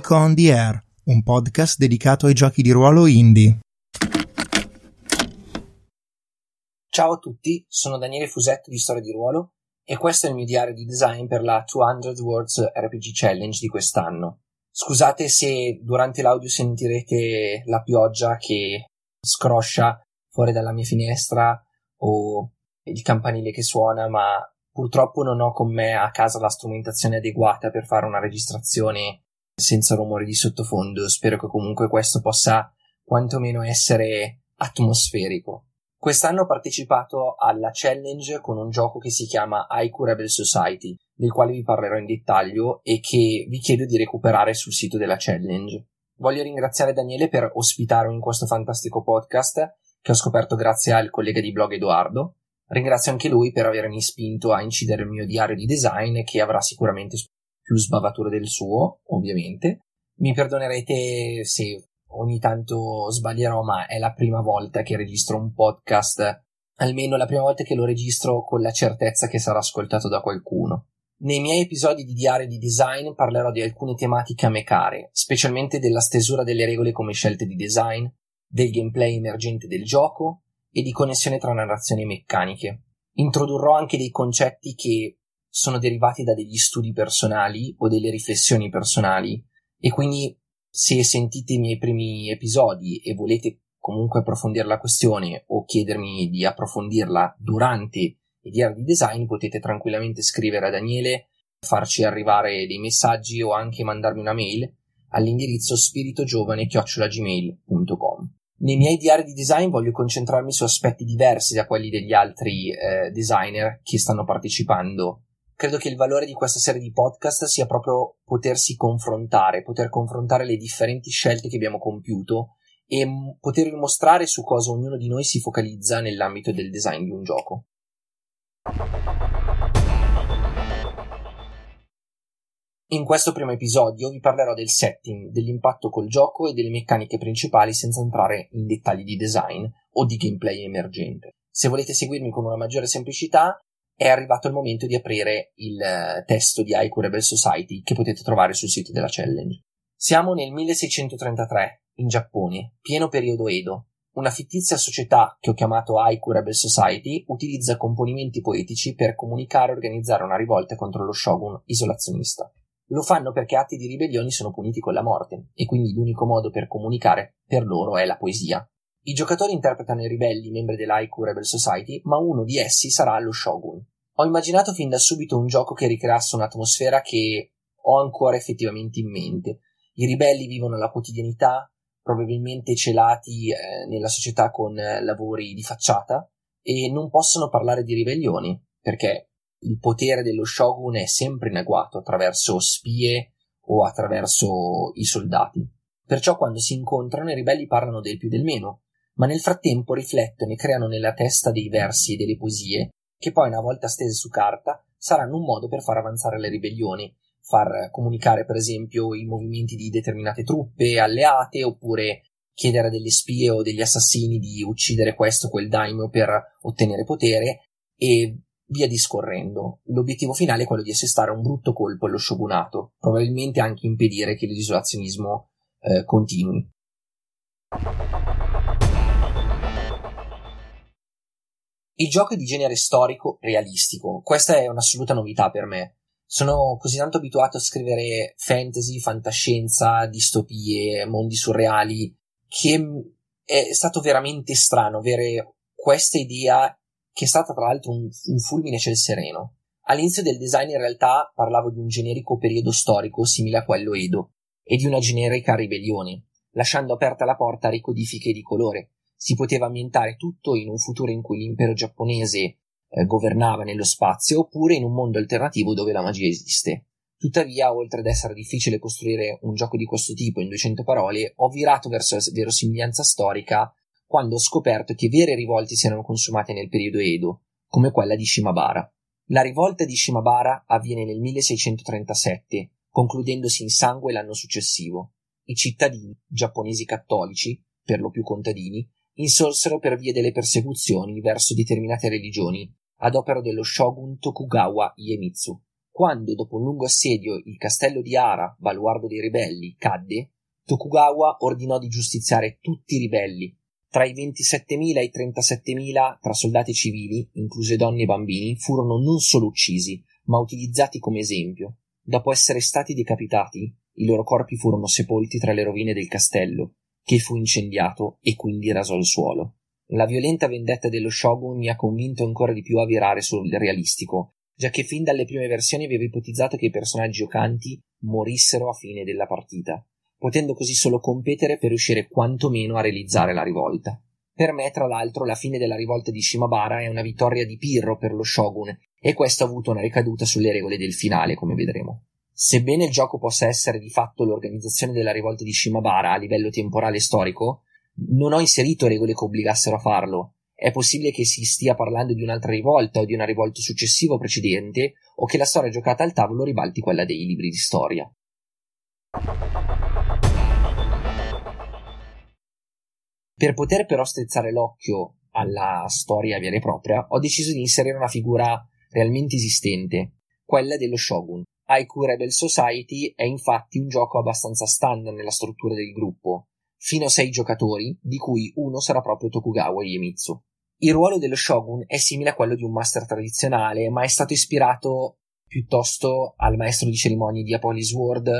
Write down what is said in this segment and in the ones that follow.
Geek on the Air, un podcast dedicato ai giochi di ruolo indie. Ciao a tutti, sono Daniele Fusetto di Storia di Ruolo e questo è il mio diario di design per la 200 Words RPG Challenge di quest'anno. Scusate se durante l'audio sentirete la pioggia che scroscia fuori dalla mia finestra o il campanile che suona, ma purtroppo non ho con me a casa la strumentazione adeguata per fare una registrazione senza rumori di sottofondo. Spero che comunque questo possa quantomeno essere atmosferico. Quest'anno ho partecipato alla challenge con un gioco che si chiama Haiku Rebel Society, del quale vi parlerò in dettaglio e che vi chiedo di recuperare sul sito della challenge. Voglio ringraziare Daniele per ospitarmi in questo fantastico podcast che ho scoperto grazie al collega di blog Edoardo. Ringrazio anche lui per avermi spinto a incidere il mio diario di design che avrà sicuramente più sbavature del suo, ovviamente. Mi perdonerete se ogni tanto sbaglierò, ma è la prima volta che registro un podcast, almeno la prima volta che lo registro con la certezza che sarà ascoltato da qualcuno. Nei miei episodi di diario di design parlerò di alcune tematiche a me care, specialmente della stesura delle regole come scelte di design, del gameplay emergente del gioco e di connessione tra narrazioni e meccaniche. Introdurrò anche dei concetti che sono derivati da degli studi personali o delle riflessioni personali e quindi se sentite i miei primi episodi e volete comunque approfondire la questione o chiedermi di approfondirla durante il diario di design, potete tranquillamente scrivere a Daniele, farci arrivare dei messaggi o anche mandarmi una mail all'indirizzo spiritogiovane-gmail.com. Nei miei diari di design voglio concentrarmi su aspetti diversi da quelli degli altri eh, designer che stanno partecipando credo che il valore di questa serie di podcast sia proprio potersi confrontare, poter confrontare le differenti scelte che abbiamo compiuto e poter mostrare su cosa ognuno di noi si focalizza nell'ambito del design di un gioco. In questo primo episodio vi parlerò del setting, dell'impatto col gioco e delle meccaniche principali senza entrare in dettagli di design o di gameplay emergente. Se volete seguirmi con una maggiore semplicità, è arrivato il momento di aprire il eh, testo di Haiku Rebel Society che potete trovare sul sito della challenge. Siamo nel 1633, in Giappone, pieno periodo Edo. Una fittizia società che ho chiamato Haiku Rebel Society utilizza componimenti poetici per comunicare e organizzare una rivolta contro lo shogun isolazionista. Lo fanno perché atti di ribellione sono puniti con la morte, e quindi l'unico modo per comunicare per loro è la poesia. I giocatori interpretano i ribelli membri dell'Haiku Rebel Society, ma uno di essi sarà lo Shogun. Ho immaginato fin da subito un gioco che ricreasse un'atmosfera che ho ancora effettivamente in mente. I ribelli vivono la quotidianità, probabilmente celati eh, nella società con eh, lavori di facciata, e non possono parlare di ribellioni, perché il potere dello shogun è sempre in agguato attraverso spie o attraverso i soldati. Perciò quando si incontrano i ribelli parlano del più del meno, ma nel frattempo riflettono e creano nella testa dei versi e delle poesie che poi una volta stese su carta saranno un modo per far avanzare le ribellioni, far comunicare per esempio i movimenti di determinate truppe alleate oppure chiedere a delle spie o degli assassini di uccidere questo o quel daimyo per ottenere potere e via discorrendo. L'obiettivo finale è quello di assestare un brutto colpo allo shogunato, probabilmente anche impedire che l'isolazionismo eh, continui. Il gioco è di genere storico realistico, questa è un'assoluta novità per me. Sono così tanto abituato a scrivere fantasy, fantascienza, distopie, mondi surreali, che è stato veramente strano avere questa idea che è stata tra l'altro un, un fulmine ciel sereno. All'inizio del design in realtà parlavo di un generico periodo storico simile a quello Edo e di una generica ribellione, lasciando aperta la porta a ricodifiche di colore, si poteva ambientare tutto in un futuro in cui l'impero giapponese eh, governava nello spazio oppure in un mondo alternativo dove la magia esiste. Tuttavia, oltre ad essere difficile costruire un gioco di questo tipo in 200 parole, ho virato verso la verosimiglianza storica quando ho scoperto che vere rivolte si erano consumate nel periodo Edo, come quella di Shimabara. La rivolta di Shimabara avviene nel 1637, concludendosi in sangue l'anno successivo. I cittadini, giapponesi cattolici, per lo più contadini, insorsero per via delle persecuzioni verso determinate religioni ad opera dello shogun Tokugawa Iemitsu. Quando, dopo un lungo assedio, il castello di Ara, baluardo dei ribelli, cadde, Tokugawa ordinò di giustiziare tutti i ribelli. Tra i 27.000 e i 37.000, tra soldati civili, incluse donne e bambini, furono non solo uccisi, ma utilizzati come esempio. Dopo essere stati decapitati, i loro corpi furono sepolti tra le rovine del castello, che fu incendiato e quindi raso al suolo. La violenta vendetta dello shogun mi ha convinto ancora di più a virare sul realistico, giacché fin dalle prime versioni avevo ipotizzato che i personaggi giocanti morissero a fine della partita, potendo così solo competere per riuscire quantomeno a realizzare la rivolta. Per me, tra l'altro, la fine della rivolta di Shimabara è una vittoria di Pirro per lo shogun, e questo ha avuto una ricaduta sulle regole del finale, come vedremo. Sebbene il gioco possa essere di fatto l'organizzazione della rivolta di Shimabara a livello temporale e storico, non ho inserito regole che obbligassero a farlo. È possibile che si stia parlando di un'altra rivolta o di una rivolta successiva o precedente, o che la storia giocata al tavolo ribalti quella dei libri di storia. Per poter però strizzare l'occhio alla storia vera e propria, ho deciso di inserire una figura realmente esistente, quella dello shogun. Haiku Rebel Society è infatti un gioco abbastanza standard nella struttura del gruppo, fino a sei giocatori, di cui uno sarà proprio Tokugawa Iemitsu. Il ruolo dello shogun è simile a quello di un master tradizionale, ma è stato ispirato piuttosto al maestro di cerimonie di Apolis World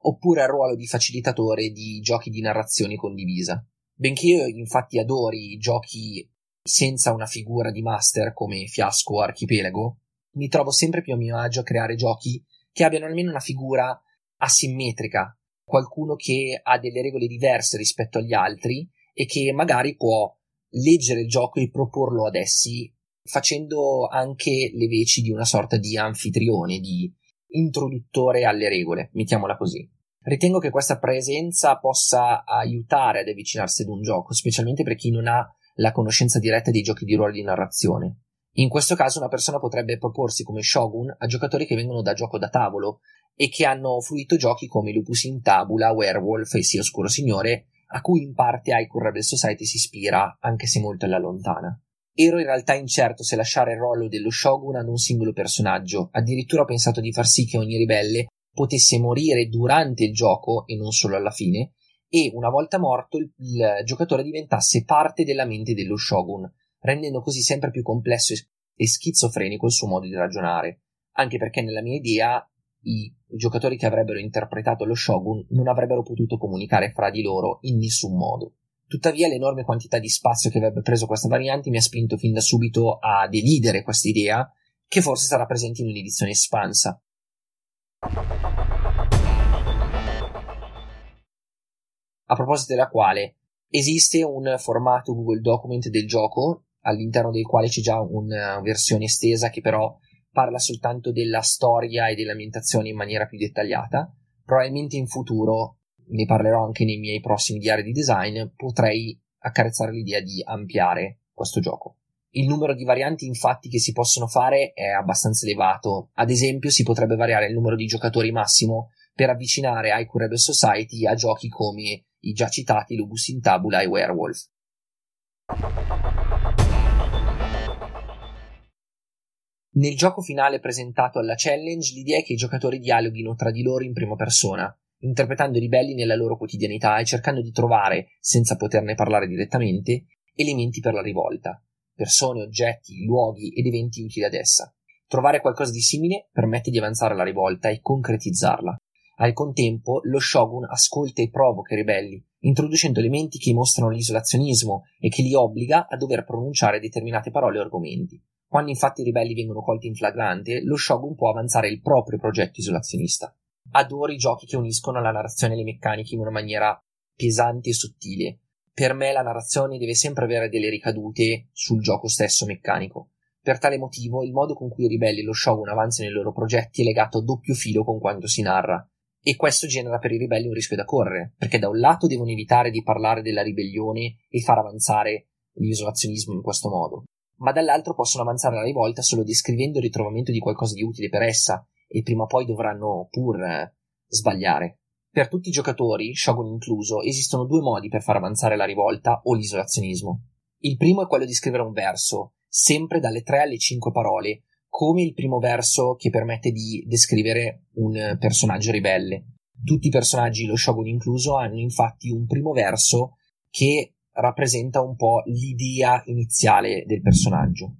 oppure al ruolo di facilitatore di giochi di narrazione condivisa. Benché io infatti adori giochi senza una figura di master come Fiasco o Archipelago, mi trovo sempre più a mio agio a creare giochi che abbiano almeno una figura asimmetrica, qualcuno che ha delle regole diverse rispetto agli altri e che magari può leggere il gioco e proporlo ad essi facendo anche le veci di una sorta di anfitrione, di introduttore alle regole, mettiamola così. Ritengo che questa presenza possa aiutare ad avvicinarsi ad un gioco, specialmente per chi non ha la conoscenza diretta dei giochi di ruolo di narrazione. In questo caso una persona potrebbe proporsi come shogun a giocatori che vengono da gioco da tavolo e che hanno fruito giochi come Lupus in Tabula, Werewolf e Sia Oscuro Signore, a cui in parte Haiku Rebel Society si ispira, anche se molto alla lontana. Ero in realtà incerto se lasciare il ruolo dello shogun ad un singolo personaggio, addirittura ho pensato di far sì che ogni ribelle potesse morire durante il gioco e non solo alla fine, e una volta morto il, il giocatore diventasse parte della mente dello shogun, rendendo così sempre più complesso e schizofrenico il suo modo di ragionare, anche perché nella mia idea i giocatori che avrebbero interpretato lo shogun non avrebbero potuto comunicare fra di loro in nessun modo. Tuttavia l'enorme quantità di spazio che avrebbe preso questa variante mi ha spinto fin da subito a delidere questa idea, che forse sarà presente in un'edizione espansa. A proposito della quale esiste un formato Google Document del gioco all'interno del quale c'è già una versione estesa che però parla soltanto della storia e dell'ambientazione in maniera più dettagliata. Probabilmente in futuro, ne parlerò anche nei miei prossimi diari di design, potrei accarezzare l'idea di ampliare questo gioco. Il numero di varianti infatti che si possono fare è abbastanza elevato. Ad esempio si potrebbe variare il numero di giocatori massimo per avvicinare Haiku Rebel Society a giochi come i già citati Lubus in Tabula e Werewolf. Nel gioco finale presentato alla challenge, l'idea è che i giocatori dialoghino tra di loro in prima persona, interpretando i ribelli nella loro quotidianità e cercando di trovare, senza poterne parlare direttamente, elementi per la rivolta, persone, oggetti, luoghi ed eventi utili ad essa. Trovare qualcosa di simile permette di avanzare la rivolta e concretizzarla. Al contempo, lo shogun ascolta e provoca i ribelli, introducendo elementi che mostrano l'isolazionismo e che li obbliga a dover pronunciare determinate parole o argomenti. Quando infatti i ribelli vengono colti in flagrante, lo shogun può avanzare il proprio progetto isolazionista. Adoro i giochi che uniscono la narrazione e le meccaniche in una maniera pesante e sottile. Per me la narrazione deve sempre avere delle ricadute sul gioco stesso meccanico. Per tale motivo, il modo con cui i ribelli e lo shogun avanzano i loro progetti è legato a doppio filo con quanto si narra. E questo genera per i ribelli un rischio da correre, perché da un lato devono evitare di parlare della ribellione e far avanzare l'isolazionismo in questo modo, ma dall'altro possono avanzare la rivolta solo descrivendo il ritrovamento di qualcosa di utile per essa, e prima o poi dovranno pur eh, sbagliare. Per tutti i giocatori, Shogun incluso, esistono due modi per far avanzare la rivolta o l'isolazionismo. Il primo è quello di scrivere un verso, sempre dalle 3 alle 5 parole, come il primo verso che permette di descrivere un personaggio ribelle. Tutti i personaggi, lo shogun incluso, hanno infatti un primo verso che rappresenta un po' l'idea iniziale del personaggio.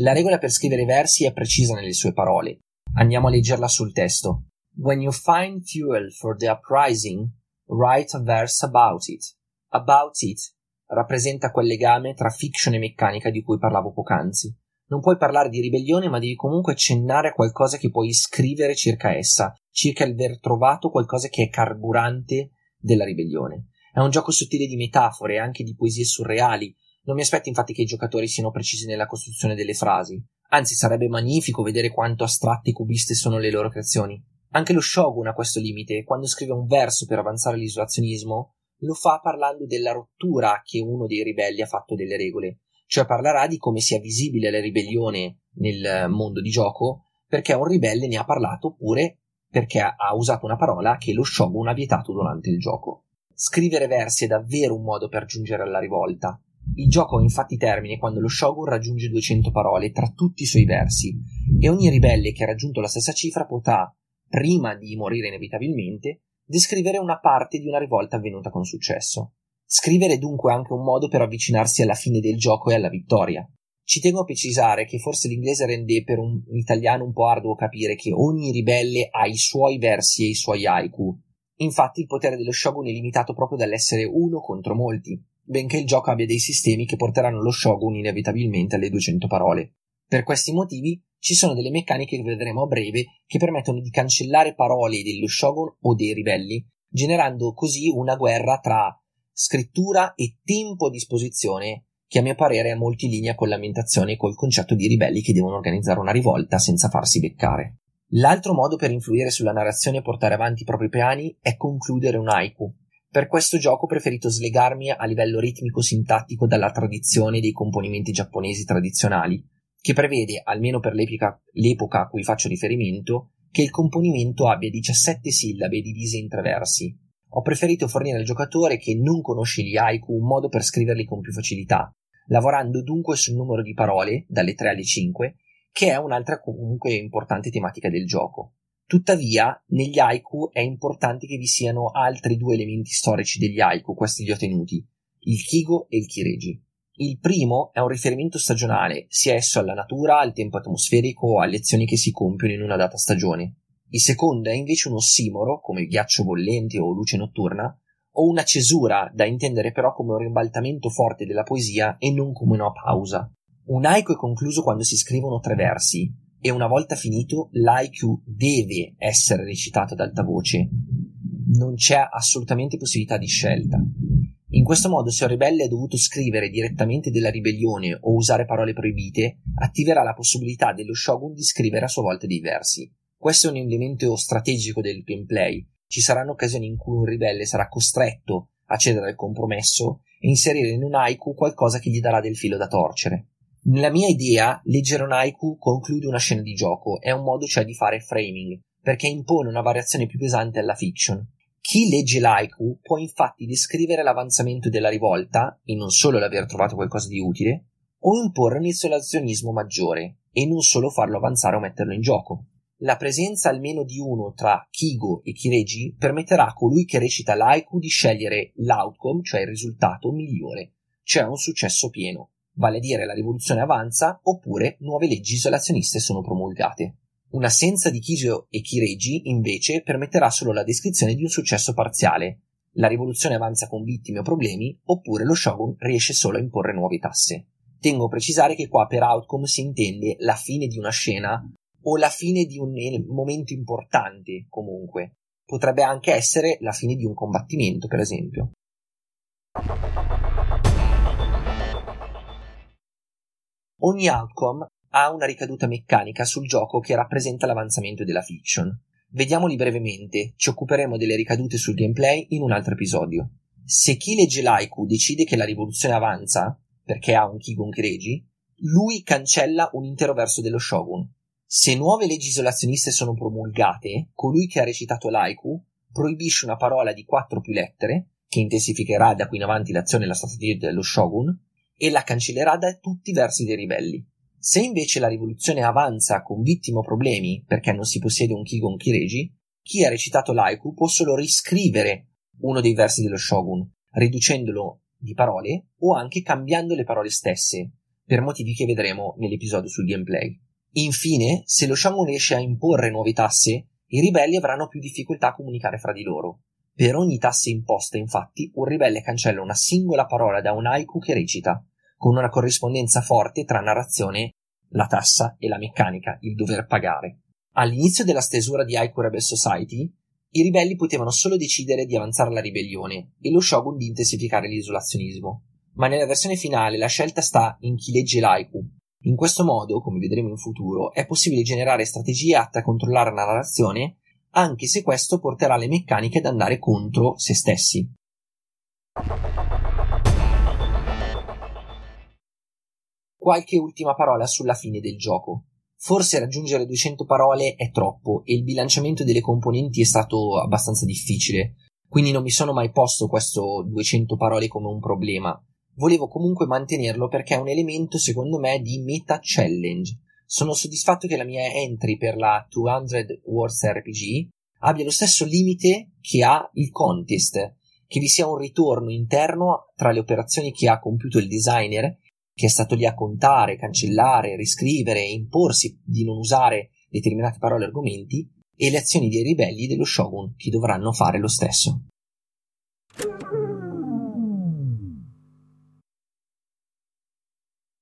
La regola per scrivere versi è precisa nelle sue parole. Andiamo a leggerla sul testo. When you find fuel for the uprising, write a verse about it. About it rappresenta quel legame tra fiction e meccanica di cui parlavo poc'anzi. Non puoi parlare di ribellione, ma devi comunque accennare a qualcosa che puoi scrivere circa essa, circa il aver trovato qualcosa che è carburante della ribellione. È un gioco sottile di metafore e anche di poesie surreali. Non mi aspetto infatti che i giocatori siano precisi nella costruzione delle frasi. Anzi, sarebbe magnifico vedere quanto astratte e cubiste sono le loro creazioni. Anche lo Shogun ha questo limite. Quando scrive un verso per avanzare l'isolazionismo, lo fa parlando della rottura che uno dei ribelli ha fatto delle regole, cioè parlerà di come sia visibile la ribellione nel mondo di gioco perché un ribelle ne ha parlato oppure perché ha usato una parola che lo shogun ha vietato durante il gioco. Scrivere versi è davvero un modo per giungere alla rivolta. Il gioco infatti termine quando lo shogun raggiunge 200 parole tra tutti i suoi versi e ogni ribelle che ha raggiunto la stessa cifra potrà, prima di morire inevitabilmente, descrivere una parte di una rivolta avvenuta con successo. Scrivere è dunque anche un modo per avvicinarsi alla fine del gioco e alla vittoria. Ci tengo a precisare che forse l'inglese rende per un italiano un po' arduo capire che ogni ribelle ha i suoi versi e i suoi haiku. Infatti il potere dello shogun è limitato proprio dall'essere uno contro molti, benché il gioco abbia dei sistemi che porteranno lo shogun inevitabilmente alle 200 parole. Per questi motivi ci sono delle meccaniche che vedremo a breve che permettono di cancellare parole dello shogun o dei ribelli, generando così una guerra tra scrittura e tempo a disposizione che a mio parere è molto in linea con l'ambientazione e col concetto di ribelli che devono organizzare una rivolta senza farsi beccare. L'altro modo per influire sulla narrazione e portare avanti i propri piani è concludere un haiku. Per questo gioco ho preferito slegarmi a livello ritmico-sintattico dalla tradizione dei componimenti giapponesi tradizionali, che prevede, almeno per l'epoca, a cui faccio riferimento, che il componimento abbia 17 sillabe divise in tre versi. Ho preferito fornire al giocatore che non conosce gli haiku un modo per scriverli con più facilità, lavorando dunque sul numero di parole, dalle 3 alle 5, che è un'altra comunque importante tematica del gioco. Tuttavia, negli haiku è importante che vi siano altri due elementi storici degli haiku, questi li ho tenuti, il kigo e il kireji. Il primo è un riferimento stagionale, sia esso alla natura, al tempo atmosferico alle azioni che si compiono in una data stagione. Il secondo è invece un ossimoro, come ghiaccio bollente o luce notturna, o una cesura, da intendere però come un ribaltamento forte della poesia e non come una pausa. Un haiku è concluso quando si scrivono tre versi, e una volta finito l'haiku deve essere recitato ad alta voce. Non c'è assolutamente possibilità di scelta. In questo modo, se un ribelle ha dovuto scrivere direttamente della ribellione o usare parole proibite, attiverà la possibilità dello shogun di scrivere a sua volta dei versi. Questo è un elemento strategico del gameplay. Ci saranno occasioni in cui un ribelle sarà costretto a cedere al compromesso e inserire in un haiku qualcosa che gli darà del filo da torcere. Nella mia idea, leggere un haiku conclude una scena di gioco, è un modo cioè di fare framing, perché impone una variazione più pesante alla fiction. Chi legge l'haiku può infatti descrivere l'avanzamento della rivolta, e non solo l'aver trovato qualcosa di utile, o imporre un isolazionismo maggiore, e non solo farlo avanzare o metterlo in gioco. La presenza almeno di uno tra Kigo e Kireji permetterà a colui che recita l'haiku di scegliere l'outcome, cioè il risultato migliore, cioè un successo pieno, vale a dire la rivoluzione avanza oppure nuove leggi isolazioniste sono promulgate. Un'assenza di Kijo e Kireji, invece, permetterà solo la descrizione di un successo parziale. La rivoluzione avanza con vittime o problemi, oppure lo shogun riesce solo a imporre nuove tasse. Tengo a precisare che qua per outcome si intende la fine di una scena o la fine di un momento importante, comunque. Potrebbe anche essere la fine di un combattimento, per esempio. Ogni outcome ha una ricaduta meccanica sul gioco che rappresenta l'avanzamento della fiction. Vediamoli brevemente, ci occuperemo delle ricadute sul gameplay in un altro episodio. Se chi legge l'Aiku decide che la rivoluzione avanza, perché ha un Kigun Kireji, lui cancella un intero verso dello Shogun. Se nuove leggi isolazioniste sono promulgate, colui che ha recitato l'Aiku proibisce una parola di quattro più lettere, che intensificherà da qui in avanti l'azione e la strategia dello Shogun, e la cancellerà da tutti i versi dei ribelli. Se invece la rivoluzione avanza con vittime o problemi perché non si possiede un Kigon Kireji, chi ha recitato l'Aiku può solo riscrivere uno dei versi dello shogun, riducendolo di parole o anche cambiando le parole stesse, per motivi che vedremo nell'episodio sul gameplay. Infine, se lo shogun riesce a imporre nuove tasse, i ribelli avranno più difficoltà a comunicare fra di loro. Per ogni tassa imposta, infatti, un ribelle cancella una singola parola da un haiku che recita, con una corrispondenza forte tra narrazione, la tassa e la meccanica, il dover pagare. All'inizio della stesura di Haiku Rebel Society, i ribelli potevano solo decidere di avanzare la ribellione e lo shogun di intensificare l'isolazionismo. Ma nella versione finale la scelta sta in chi legge l'Haiku. In questo modo, come vedremo in futuro, è possibile generare strategie atte a controllare la narrazione, anche se questo porterà le meccaniche ad andare contro se stessi. Qualche ultima parola sulla fine del gioco. Forse raggiungere 200 parole è troppo e il bilanciamento delle componenti è stato abbastanza difficile, quindi non mi sono mai posto questo 200 parole come un problema. Volevo comunque mantenerlo perché è un elemento secondo me di meta challenge. Sono soddisfatto che la mia entry per la 200 Words RPG abbia lo stesso limite che ha il contest, che vi sia un ritorno interno tra le operazioni che ha compiuto il designer che è stato lì a contare, cancellare, riscrivere e imporsi di non usare determinate parole o argomenti, e le azioni dei ribelli dello shogun che dovranno fare lo stesso.